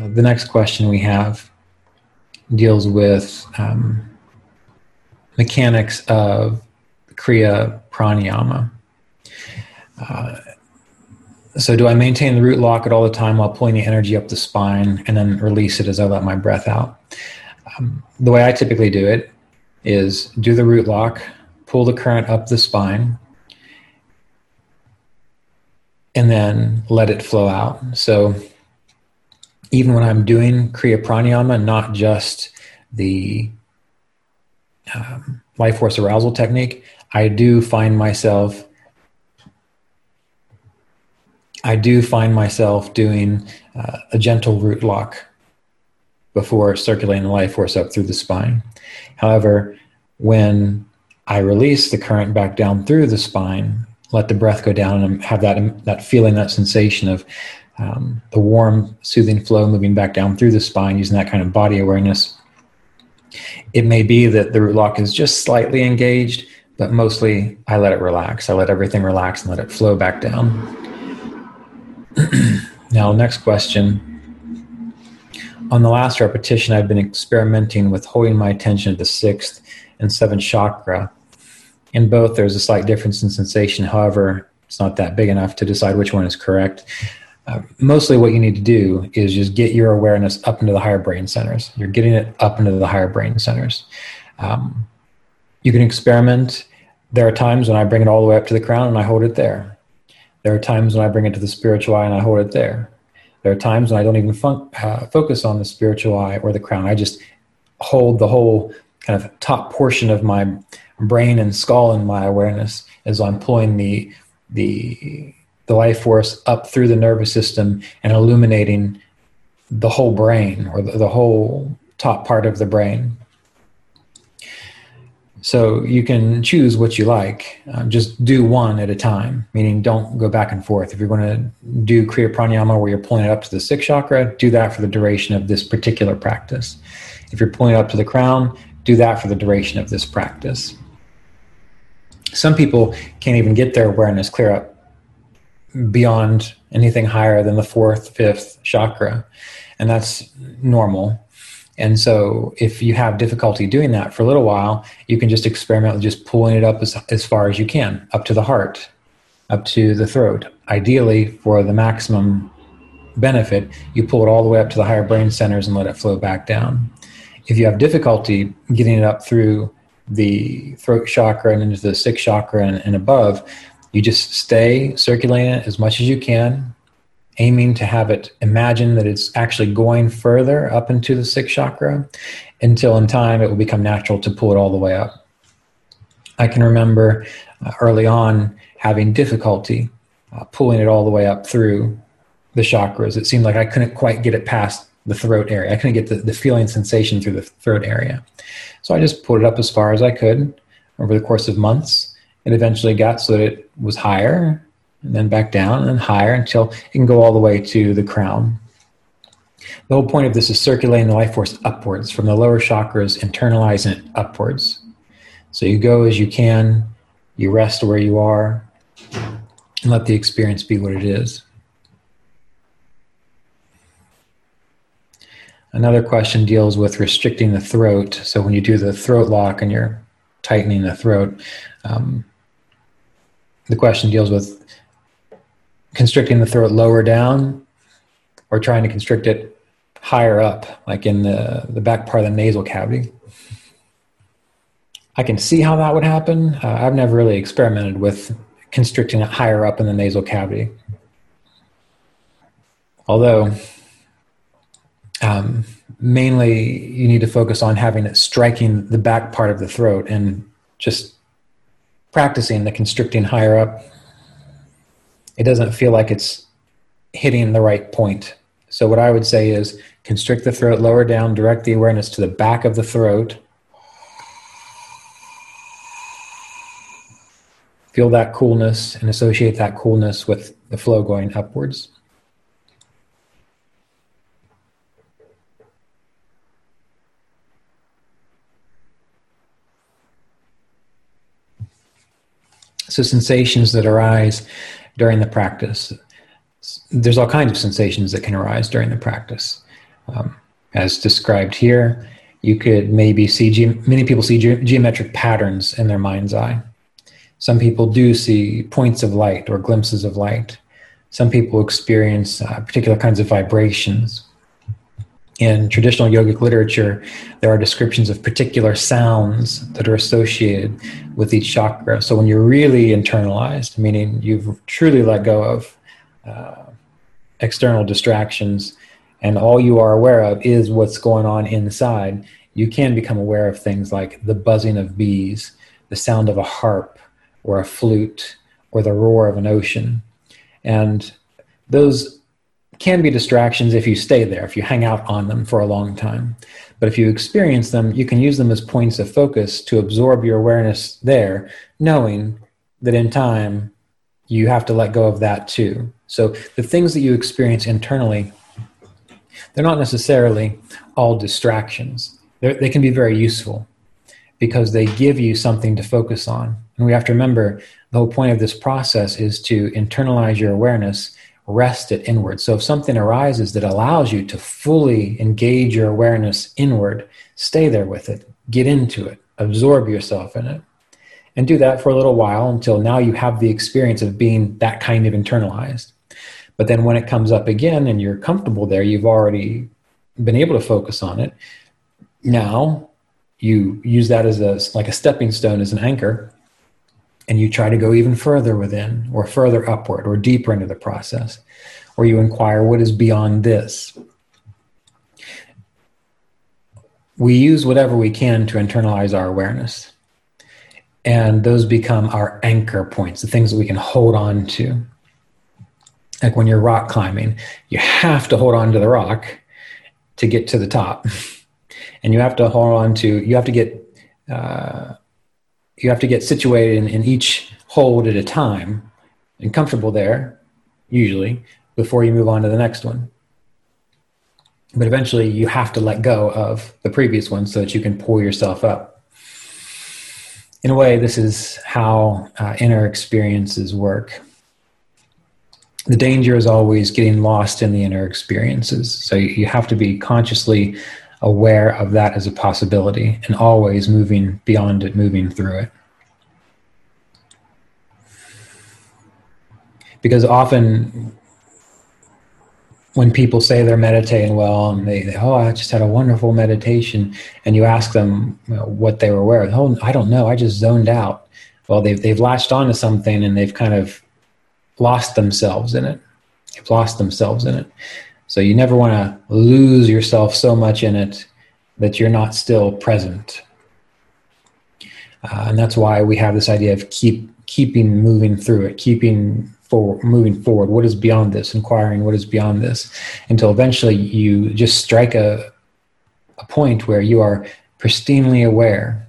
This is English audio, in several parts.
Uh, the next question we have deals with um, mechanics of Kriya Pranayama. Uh, so, do I maintain the root lock at all the time while pulling the energy up the spine and then release it as I let my breath out? Um, the way I typically do it is do the root lock, pull the current up the spine, and then let it flow out. So, even when I'm doing Kriya Pranayama, not just the um, life force arousal technique, I do find myself I do find myself doing uh, a gentle root lock before circulating the life force up through the spine. However, when I release the current back down through the spine, let the breath go down and have that that feeling, that sensation of um, the warm, soothing flow moving back down through the spine using that kind of body awareness. It may be that the root lock is just slightly engaged, but mostly I let it relax. I let everything relax and let it flow back down. now, next question. On the last repetition, I've been experimenting with holding my attention at the sixth and seventh chakra. In both, there's a slight difference in sensation. However, it's not that big enough to decide which one is correct. Uh, mostly, what you need to do is just get your awareness up into the higher brain centers. You're getting it up into the higher brain centers. Um, you can experiment. There are times when I bring it all the way up to the crown and I hold it there. There are times when I bring it to the spiritual eye and I hold it there. There are times when I don't even fun- uh, focus on the spiritual eye or the crown. I just hold the whole kind of top portion of my brain and skull in my awareness as I'm pulling the the the life force up through the nervous system and illuminating the whole brain or the, the whole top part of the brain. So you can choose what you like. Uh, just do one at a time, meaning don't go back and forth. If you're going to do Kriya Pranayama where you're pulling it up to the sixth chakra, do that for the duration of this particular practice. If you're pulling it up to the crown, do that for the duration of this practice. Some people can't even get their awareness clear up beyond anything higher than the fourth, fifth chakra, and that's normal. And so, if you have difficulty doing that for a little while, you can just experiment with just pulling it up as, as far as you can, up to the heart, up to the throat. Ideally, for the maximum benefit, you pull it all the way up to the higher brain centers and let it flow back down. If you have difficulty getting it up through the throat chakra and into the sixth chakra and, and above, you just stay circulating it as much as you can, aiming to have it imagine that it's actually going further up into the sixth chakra until in time it will become natural to pull it all the way up. I can remember uh, early on having difficulty uh, pulling it all the way up through the chakras. It seemed like I couldn't quite get it past the throat area. I couldn't get the, the feeling sensation through the throat area. So I just pulled it up as far as I could over the course of months. It eventually got so that it was higher and then back down and then higher until it can go all the way to the crown. The whole point of this is circulating the life force upwards from the lower chakras, internalizing it upwards. So you go as you can, you rest where you are, and let the experience be what it is. Another question deals with restricting the throat. So when you do the throat lock and you're tightening the throat, um, the question deals with constricting the throat lower down or trying to constrict it higher up, like in the, the back part of the nasal cavity. I can see how that would happen. Uh, I've never really experimented with constricting it higher up in the nasal cavity. Although, um, mainly you need to focus on having it striking the back part of the throat and just practicing the constricting higher up it doesn't feel like it's hitting the right point. So, what I would say is constrict the throat, lower down, direct the awareness to the back of the throat. Feel that coolness and associate that coolness with the flow going upwards. So, sensations that arise during the practice. There's all kinds of sensations that can arise during the practice. Um, as described here, you could maybe see, ge- many people see ge- geometric patterns in their mind's eye. Some people do see points of light or glimpses of light. Some people experience uh, particular kinds of vibrations in traditional yogic literature, there are descriptions of particular sounds that are associated with each chakra. So when you're really internalized, meaning you've truly let go of uh, external distractions, and all you are aware of is what's going on inside, you can become aware of things like the buzzing of bees, the sound of a harp or a flute, or the roar of an ocean. And those can be distractions if you stay there, if you hang out on them for a long time. But if you experience them, you can use them as points of focus to absorb your awareness there, knowing that in time you have to let go of that too. So the things that you experience internally, they're not necessarily all distractions. They're, they can be very useful because they give you something to focus on. And we have to remember the whole point of this process is to internalize your awareness rest it inward. So if something arises that allows you to fully engage your awareness inward, stay there with it, get into it, absorb yourself in it, and do that for a little while until now you have the experience of being that kind of internalized. But then when it comes up again and you're comfortable there, you've already been able to focus on it. Now you use that as a like a stepping stone as an anchor and you try to go even further within or further upward or deeper into the process or you inquire what is beyond this. We use whatever we can to internalize our awareness. And those become our anchor points the things that we can hold on to. Like when you're rock climbing you have to hold on to the rock to get to the top. And you have to hold on to you have to get uh, you have to get situated in, in each hold at a time and comfortable there, usually, before you move on to the next one. But eventually, you have to let go of the previous one so that you can pull yourself up. In a way, this is how uh, inner experiences work. The danger is always getting lost in the inner experiences. So you have to be consciously aware of that as a possibility and always moving beyond it, moving through it. Because often when people say they're meditating well and they, they, oh i just had a wonderful meditation and you ask them you know, what they were aware of oh i don't know i just zoned out. Well they've, they've latched onto something and they've kind of lost themselves in it. They've lost themselves in it so you never want to lose yourself so much in it that you're not still present. Uh, and that's why we have this idea of keep keeping moving through it, keeping forward, moving forward. What is beyond this? Inquiring what is beyond this, until eventually you just strike a a point where you are pristinely aware,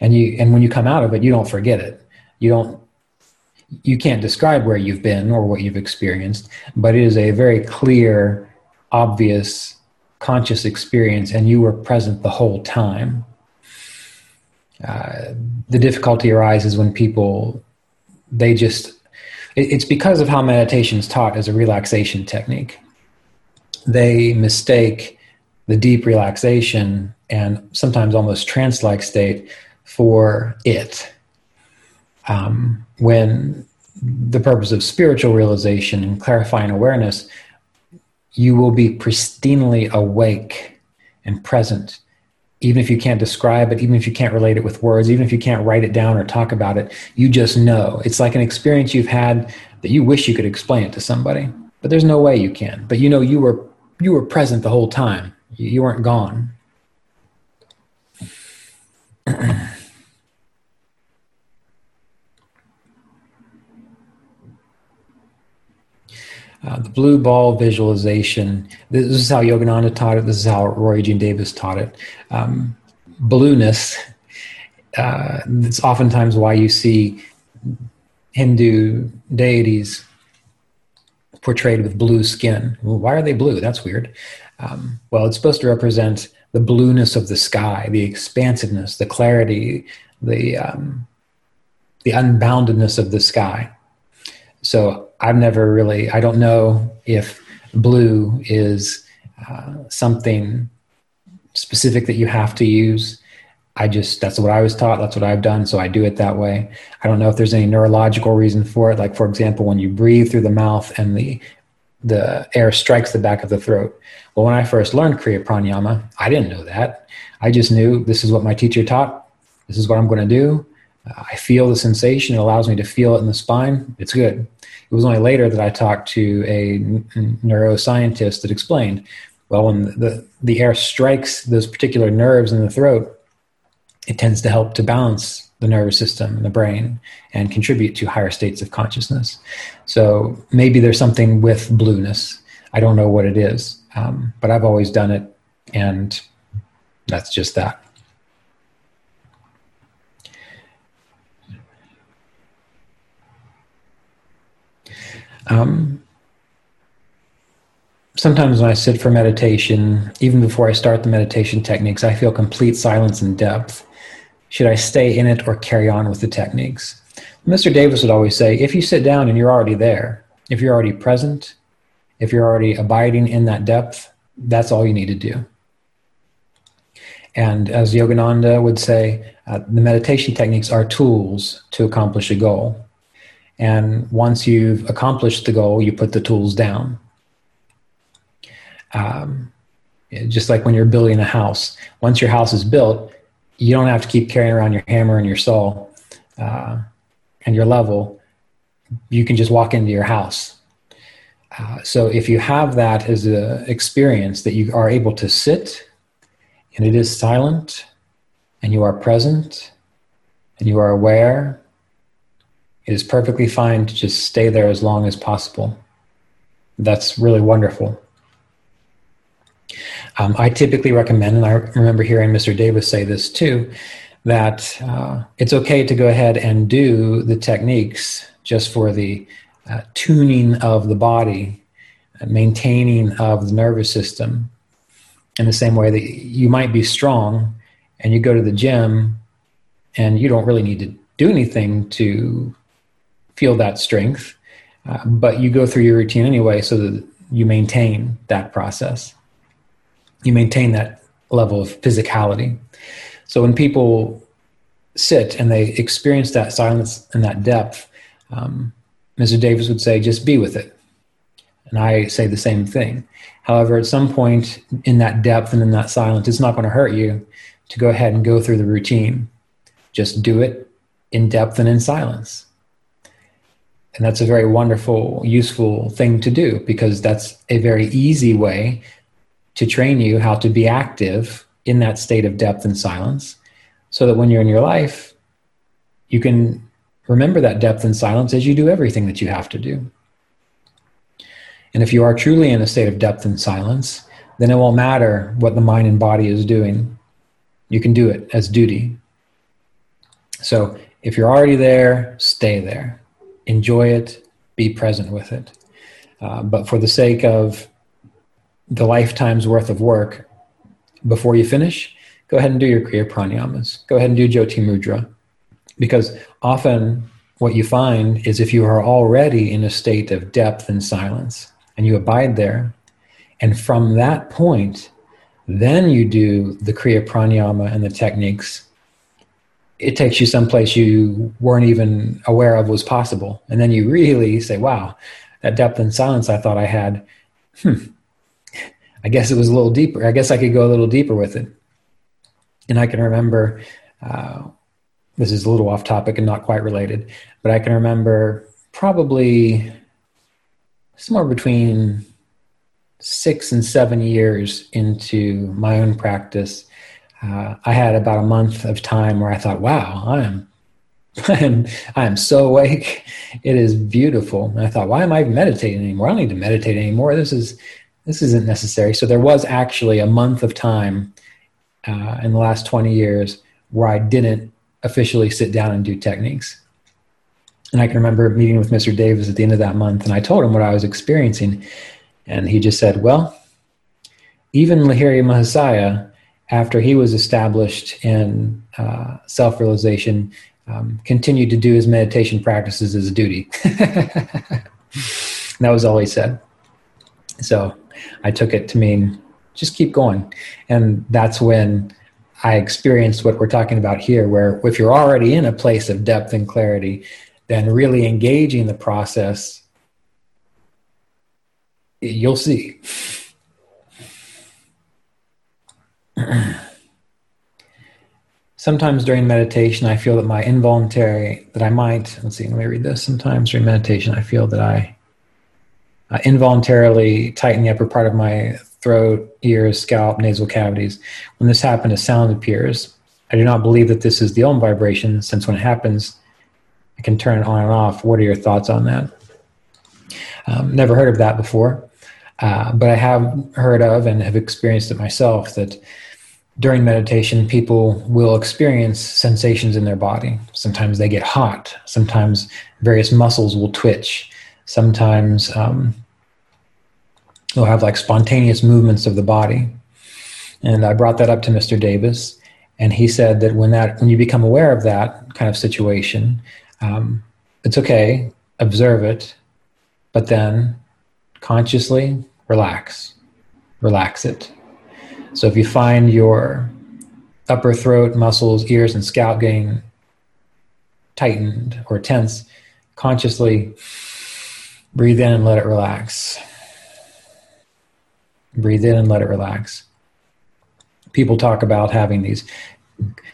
and you and when you come out of it, you don't forget it. You don't you can't describe where you've been or what you've experienced, but it is a very clear obvious conscious experience and you were present the whole time. Uh, the difficulty arises when people they just it's because of how meditation is taught as a relaxation technique they mistake the deep relaxation and sometimes almost trance-like state for it um, when the purpose of spiritual realization and clarifying awareness you will be pristinely awake and present even if you can't describe it even if you can't relate it with words even if you can't write it down or talk about it. You just know. It's like an experience you've had that you wish you could explain it to somebody but there's no way you can. But you know you were you were present the whole time. You, you weren't gone Uh, the blue ball visualization. This is how Yogananda taught it. This is how Roy Eugene Davis taught it. Um, blueness. Uh, it's oftentimes why you see Hindu deities portrayed with blue skin. Well, why are they blue? That's weird. Um, well, it's supposed to represent the blueness of the sky, the expansiveness, the clarity, the um, the unboundedness of the sky. So I've never really, I don't know if blue is uh, something specific that you have to use. I just, that's what I was taught. That's what I've done. So I do it that way. I don't know if there's any neurological reason for it. Like, for example, when you breathe through the mouth and the, the air strikes the back of the throat. Well, when I first learned Kriya Pranayama, I didn't know that. I just knew this is what my teacher taught. This is what I'm going to do. I feel the sensation. It allows me to feel it in the spine. It's good. It was only later that I talked to a neuroscientist that explained, well, when the, the air strikes those particular nerves in the throat, it tends to help to balance the nervous system and the brain and contribute to higher states of consciousness. So maybe there's something with blueness. I don't know what it is, um, but I've always done it, and that's just that. Um, sometimes when I sit for meditation, even before I start the meditation techniques, I feel complete silence and depth. Should I stay in it or carry on with the techniques? Mr. Davis would always say if you sit down and you're already there, if you're already present, if you're already abiding in that depth, that's all you need to do. And as Yogananda would say, uh, the meditation techniques are tools to accomplish a goal. And once you've accomplished the goal, you put the tools down. Um, just like when you're building a house, once your house is built, you don't have to keep carrying around your hammer and your saw uh, and your level. You can just walk into your house. Uh, so if you have that as an experience that you are able to sit and it is silent and you are present and you are aware it is perfectly fine to just stay there as long as possible. That's really wonderful. Um, I typically recommend, and I remember hearing Mr. Davis say this too, that uh, it's okay to go ahead and do the techniques just for the uh, tuning of the body, uh, maintaining of the nervous system, in the same way that you might be strong and you go to the gym and you don't really need to do anything to feel that strength, uh, but you go through your routine anyway so that you maintain that process. You maintain that level of physicality. So when people sit and they experience that silence and that depth, um, Mr. Davis would say, just be with it. And I say the same thing. However, at some point in that depth and in that silence, it's not going to hurt you to go ahead and go through the routine. Just do it in depth and in silence. And that's a very wonderful, useful thing to do because that's a very easy way to train you how to be active in that state of depth and silence so that when you're in your life, you can remember that depth and silence as you do everything that you have to do. And if you are truly in a state of depth and silence, then it won't matter what the mind and body is doing. You can do it as duty. So if you're already there, stay there enjoy it, be present with it. Uh, but for the sake of the lifetime's worth of work, before you finish, go ahead and do your Kriya Pranayamas. Go ahead and do Jyoti Mudra. Because often what you find is if you are already in a state of depth and silence and you abide there, and from that point, then you do the Kriya Pranayama and the techniques it takes you someplace you weren't even aware of was possible. And then you really say, wow, that depth and silence I thought I had, hmm, I guess it was a little deeper. I guess I could go a little deeper with it. And I can remember, uh, this is a little off topic and not quite related, but I can remember probably somewhere between six and seven years into my own practice uh, I had about a month of time where I thought, wow, I am and I am so awake. It is beautiful. And I thought, why am I meditating anymore? I don't need to meditate anymore. This is this isn't necessary. So there was actually a month of time uh, in the last 20 years where I didn't officially sit down and do techniques. And I can remember meeting with Mr. Davis at the end of that month, and I told him what I was experiencing. And he just said, Well, even Lahiri Mahasaya, after he was established in uh, self realization, um, continued to do his meditation practices as a duty. that was all he said. So I took it to mean just keep going. And that's when I experienced what we're talking about here, where if you're already in a place of depth and clarity, then really engaging the process, you'll see. Sometimes during meditation, I feel that my involuntary, that I might, let's see, let me read this. Sometimes during meditation, I feel that I uh, involuntarily tighten the upper part of my throat, ears, scalp, nasal cavities. When this happens, a sound appears. I do not believe that this is the Om vibration, since when it happens, I can turn it on and off. What are your thoughts on that? Um, never heard of that before, uh, but I have heard of and have experienced it myself that during meditation, people will experience sensations in their body. Sometimes they get hot, sometimes various muscles will twitch, sometimes um, they'll have like spontaneous movements of the body. And I brought that up to Mr. Davis, and he said that when that when you become aware of that kind of situation, um, it's okay, observe it, but then consciously relax, relax it. So if you find your upper throat muscles, ears, and scalp getting tightened or tense, consciously breathe in and let it relax. Breathe in and let it relax. People talk about having these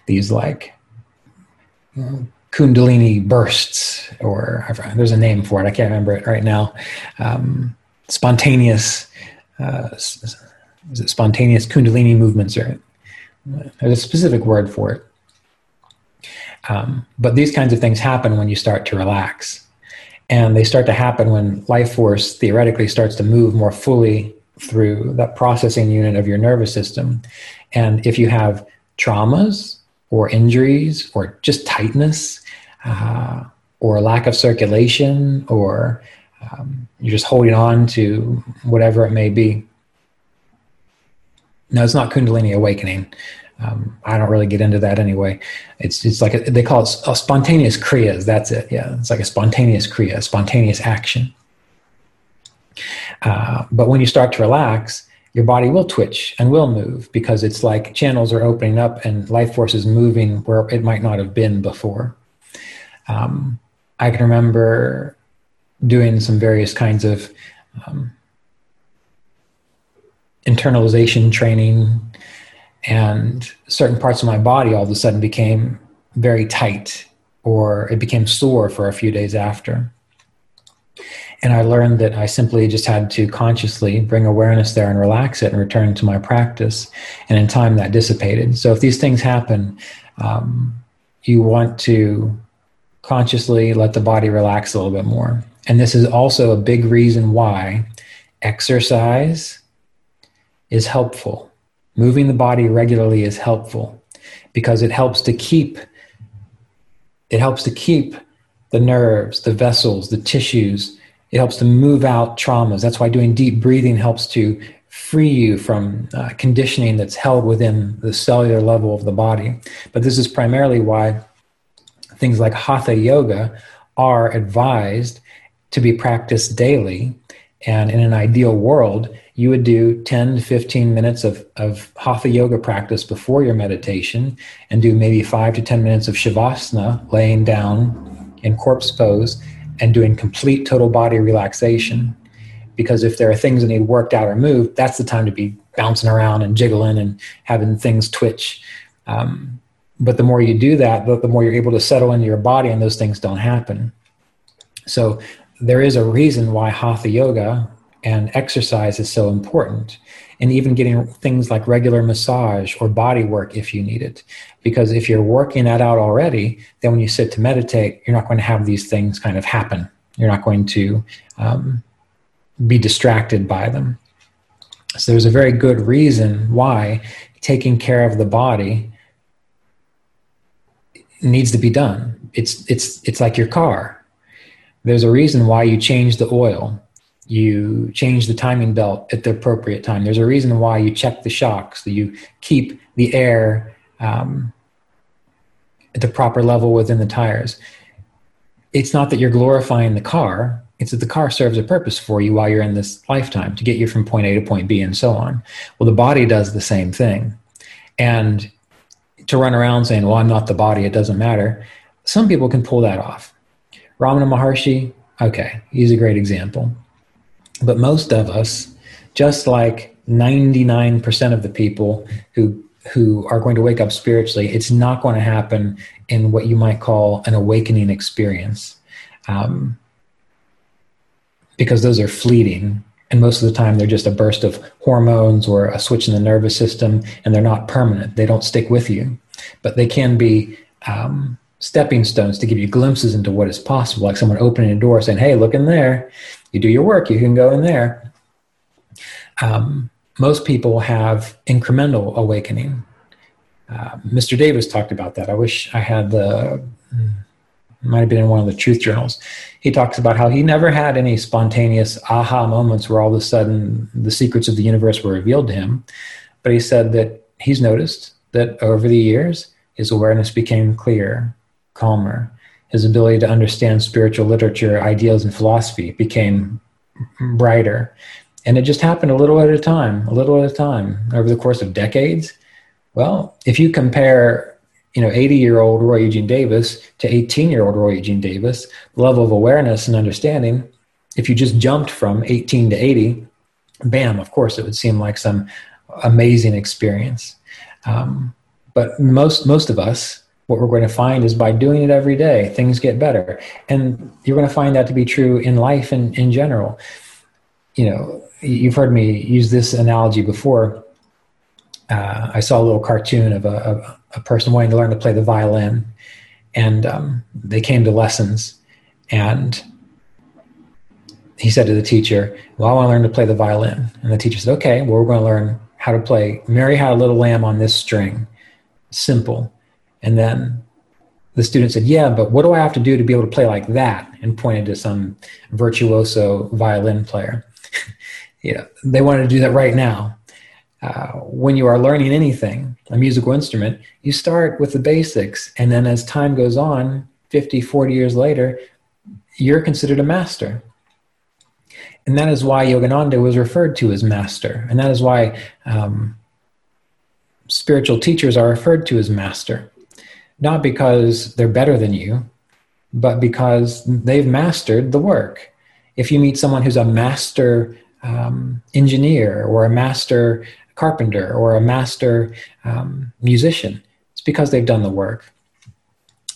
these like kundalini bursts, or there's a name for it. I can't remember it right now. Um, spontaneous, uh, is it spontaneous kundalini movements, or there's a specific word for it. Um, but these kinds of things happen when you start to relax. And they start to happen when life force theoretically starts to move more fully through that processing unit of your nervous system. And if you have traumas or injuries or just tightness uh, or lack of circulation or um, you're just holding on to whatever it may be. No, it's not Kundalini awakening. Um, I don't really get into that anyway. It's it's like a, they call it a spontaneous kriyas. That's it. Yeah, it's like a spontaneous kriya, spontaneous action. Uh, but when you start to relax, your body will twitch and will move because it's like channels are opening up and life force is moving where it might not have been before. Um, I can remember doing some various kinds of um, internalization training, and certain parts of my body all of a sudden became very tight or it became sore for a few days after. And I learned that I simply just had to consciously bring awareness there and relax it and return to my practice. And in time, that dissipated. So if these things happen, um, you want to consciously let the body relax a little bit more. And this is also a big reason why exercise is helpful. Moving the body regularly is helpful because it helps to keep it helps to keep the nerves, the vessels, the tissues. It helps to move out traumas. That's why doing deep breathing helps to free you from uh, conditioning that's held within the cellular level of the body. But this is primarily why things like hatha yoga are advised to be practiced daily. And in an ideal world, you would do 10 to 15 minutes of, of hatha yoga practice before your meditation and do maybe 5 to 10 minutes of shavasana, laying down in corpse pose and doing complete total body relaxation. Because if there are things that need worked out or moved, that's the time to be bouncing around and jiggling and having things twitch. Um, but the more you do that, the, the more you're able to settle into your body and those things don't happen. So there is a reason why hatha yoga and exercise is so important and even getting things like regular massage or body work if you need it. Because if you're working that out already then when you sit to meditate you're not going to have these things kind of happen. You're not going to um, be distracted by them. So there's a very good reason why taking care of the body needs to be done. It's it's it's like your car. There's a reason why you change the oil you change the timing belt at the appropriate time. There's a reason why you check the shocks, that you keep the air um, at the proper level within the tires. It's not that you're glorifying the car, it's that the car serves a purpose for you while you're in this lifetime to get you from point A to point B and so on. Well, the body does the same thing. And to run around saying, well, I'm not the body, it doesn't matter, some people can pull that off. Ramana Maharshi, okay, he's a great example but most of us, just like 99% of the people who who are going to wake up spiritually, it's not going to happen in what you might call an awakening experience. Um, because those are fleeting. And most of the time, they're just a burst of hormones or a switch in the nervous system, and they're not permanent. They don't stick with you. But they can be um, stepping stones to give you glimpses into what is possible, like someone opening a door saying, Hey, look in there you do your work, you can go in there. Um, most people have incremental awakening. Uh, Mr. Davis talked about that. I wish I had the, might have been in one of the truth journals. He talks about how he never had any spontaneous aha moments where all of a sudden the secrets of the universe were revealed to him. But he said that he's noticed that over the years, his awareness became clearer, calmer, his ability to understand spiritual literature, ideals, and philosophy became brighter. And it just happened a little at a time, a little at a time over the course of decades. Well, if you compare, you know, 80 year old Roy Eugene Davis to 18 year old Roy Eugene Davis, level of awareness and understanding, if you just jumped from 18 to 80, bam, of course, it would seem like some amazing experience. Um, but most most of us what we're going to find is by doing it every day, things get better. And you're going to find that to be true in life and in general. You know, you've heard me use this analogy before. Uh, I saw a little cartoon of a, of a, person wanting to learn to play the violin, and um, they came to lessons, and he said to the teacher, "Well, I want to learn to play the violin." And the teacher said, "Okay, well, we're going to learn how to play Mary Had a Little Lamb on this string." Simple and then the student said, Yeah, but what do I have to do to be able to play like that? And pointed to some virtuoso violin player. you know, they wanted to do that right now. Uh, when you are learning anything, a musical instrument, you start with the basics. And then as time goes on, 50, 40 years later, you're considered a master. And that is why Yogananda was referred to as master. And that is why um, spiritual teachers are referred to as master not because they're better than you, but because they've mastered the work. If you meet someone who's a master um, engineer or a master carpenter or a master um, musician, it's because they've done the work.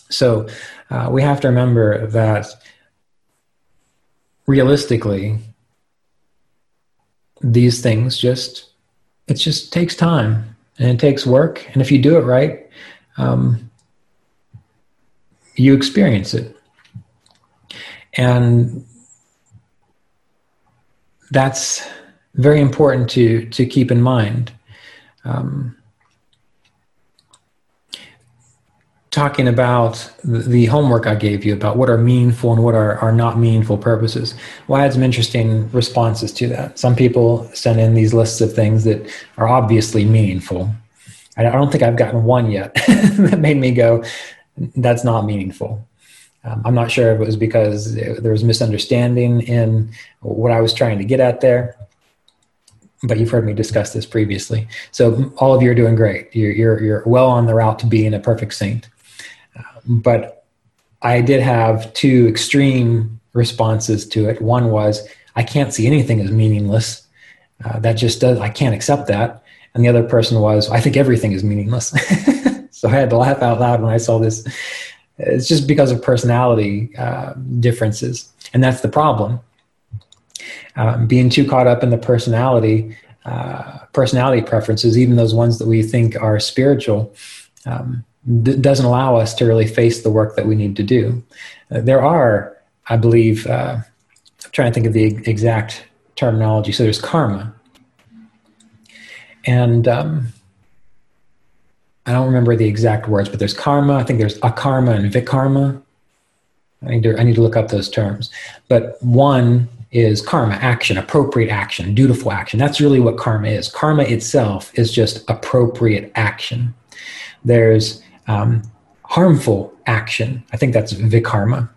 So uh, we have to remember that realistically, these things just it just takes time and it takes work. And if you do it right, um, you experience it. And that's very important to, to keep in mind. Um, talking about the homework I gave you about what are meaningful and what are, are not meaningful purposes. Well, I had some interesting responses to that. Some people send in these lists of things that are obviously meaningful. I don't think I've gotten one yet that made me go, that's not meaningful. Um, I'm not sure if it was because there was misunderstanding in what I was trying to get at there, but you've heard me discuss this previously. So all of you are doing great. You're you're, you're well on the route to being a perfect saint. Uh, but I did have two extreme responses to it. One was I can't see anything as meaningless. Uh, that just does. I can't accept that. And the other person was I think everything is meaningless. So I had to laugh out loud when I saw this. It's just because of personality uh, differences, and that's the problem. Um, being too caught up in the personality, uh, personality preferences, even those ones that we think are spiritual, um, d- doesn't allow us to really face the work that we need to do. Uh, there are, I believe, uh, I'm trying to think of the exact terminology. So there's karma, and um, I don't remember the exact words, but there's karma. I think there's akarma and vikarma. I need to I need to look up those terms. But one is karma, action, appropriate action, dutiful action. That's really what karma is. Karma itself is just appropriate action. There's um, harmful action. I think that's vikarma,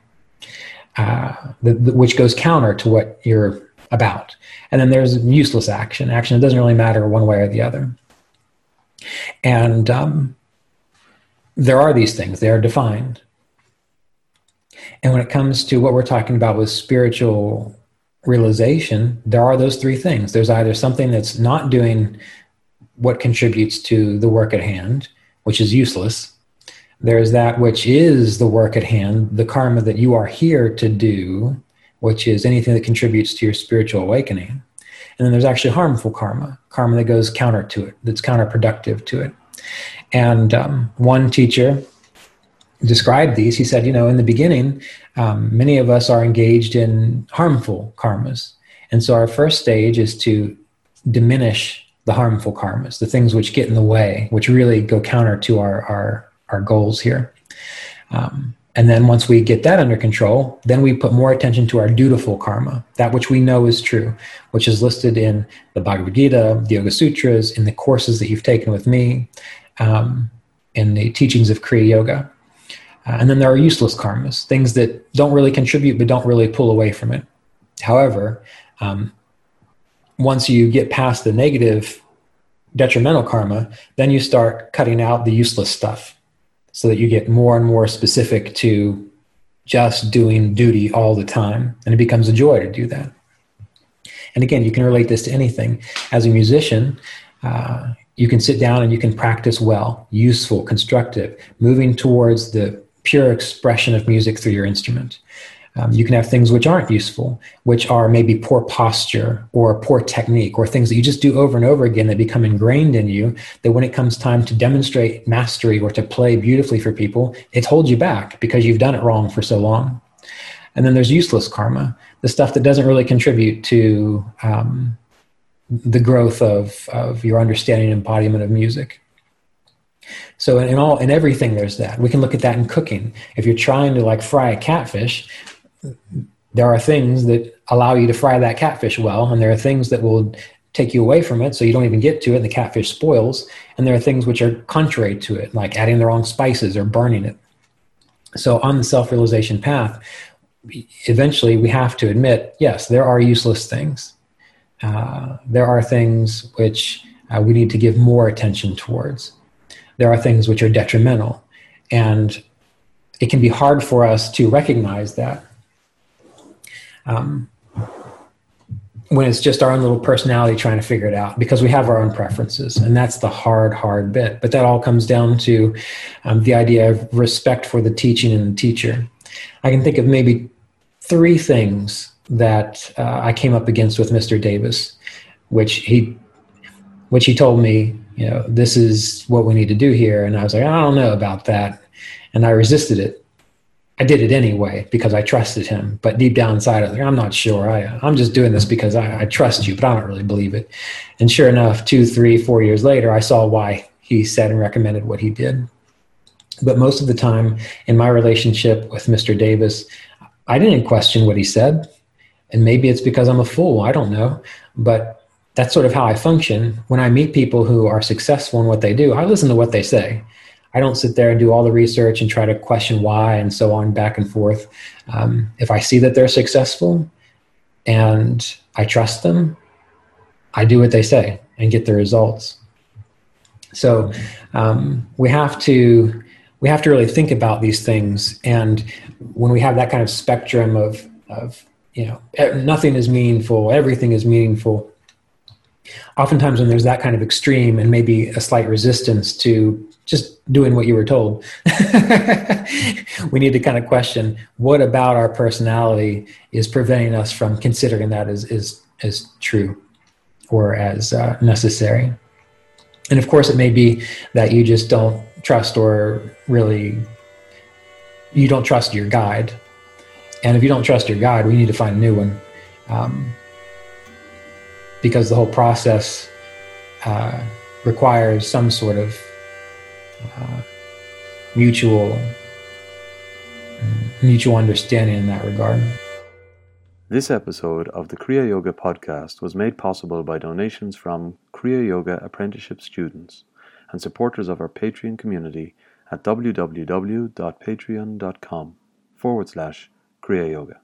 uh, the, the, which goes counter to what you're about. And then there's useless action, action that doesn't really matter one way or the other. And um, there are these things, they are defined. And when it comes to what we're talking about with spiritual realization, there are those three things. There's either something that's not doing what contributes to the work at hand, which is useless. There's that which is the work at hand, the karma that you are here to do, which is anything that contributes to your spiritual awakening. And then there's actually harmful karma, karma that goes counter to it, that's counterproductive to it. And um, one teacher described these. He said, you know, in the beginning, um, many of us are engaged in harmful karmas. And so our first stage is to diminish the harmful karmas, the things which get in the way, which really go counter to our, our, our goals here. Um, and then once we get that under control, then we put more attention to our dutiful karma, that which we know is true, which is listed in the Bhagavad Gita, the Yoga Sutras, in the courses that you've taken with me, um, in the teachings of Kriya Yoga. Uh, and then there are useless karmas, things that don't really contribute but don't really pull away from it. However, um, once you get past the negative, detrimental karma, then you start cutting out the useless stuff so that you get more and more specific to just doing duty all the time. And it becomes a joy to do that. And again, you can relate this to anything. As a musician, uh, you can sit down and you can practice well, useful, constructive, moving towards the pure expression of music through your instrument. Um, you can have things which aren't useful, which are maybe poor posture or poor technique or things that you just do over and over again that become ingrained in you. That when it comes time to demonstrate mastery or to play beautifully for people, it holds you back because you've done it wrong for so long. And then there's useless karma, the stuff that doesn't really contribute to um, the growth of, of your understanding and embodiment of music. So in, in all in everything there's that. We can look at that in cooking. If you're trying to like fry a catfish, there are things that allow you to fry that catfish well, and there are things that will take you away from it so you don't even get to it and the catfish spoils. And there are things which are contrary to it, like adding the wrong spices or burning it. So on the self realization path, eventually we have to admit yes, there are useless things. Uh, there are things which uh, we need to give more attention towards. There are things which are detrimental. And it can be hard for us to recognize that um, when it's just our own little personality trying to figure it out because we have our own preferences and that's the hard hard bit. But that all comes down to um, the idea of respect for the teaching and the teacher. I can think of maybe three things that uh, i came up against with mr davis which he which he told me you know this is what we need to do here. And i was like i don't know about that. And i resisted it I did it anyway because I trusted him. But deep down inside, I was like, I'm not sure. I, I'm just doing this because I, I trust you, but I don't really believe it. And sure enough, two, three, four years later, I saw why he said and recommended what he did. But most of the time in my relationship with Mr. Davis, I didn't question what he said. And maybe it's because I'm a fool. I don't know. But that's sort of how I function. When I meet people who are successful in what they do, I listen to what they say. I don't sit there and do all the research and try to question why and so on back and forth. Um, if I see that they're successful and I trust them, I do what they say and get the results. So um, we have to we have to really think about these things, and when we have that kind of spectrum of of you know nothing is meaningful, everything is meaningful. Oftentimes when there's that kind of extreme and maybe a slight resistance to just doing what you were told we need to kind of question what about our personality is preventing us from considering that as is as true or as uh, necessary. And of course it may be that you just don't trust or really you don't trust your guide. And if you don't trust your guide we need to find a new one. Um, because the whole process uh, requires some sort of uh, mutual mutual understanding in that regard. This episode of the Kriya Yoga podcast was made possible by donations from Kriya Yoga apprenticeship students and supporters of our Patreon community at www.patreon.com forward slash Kriya Yoga.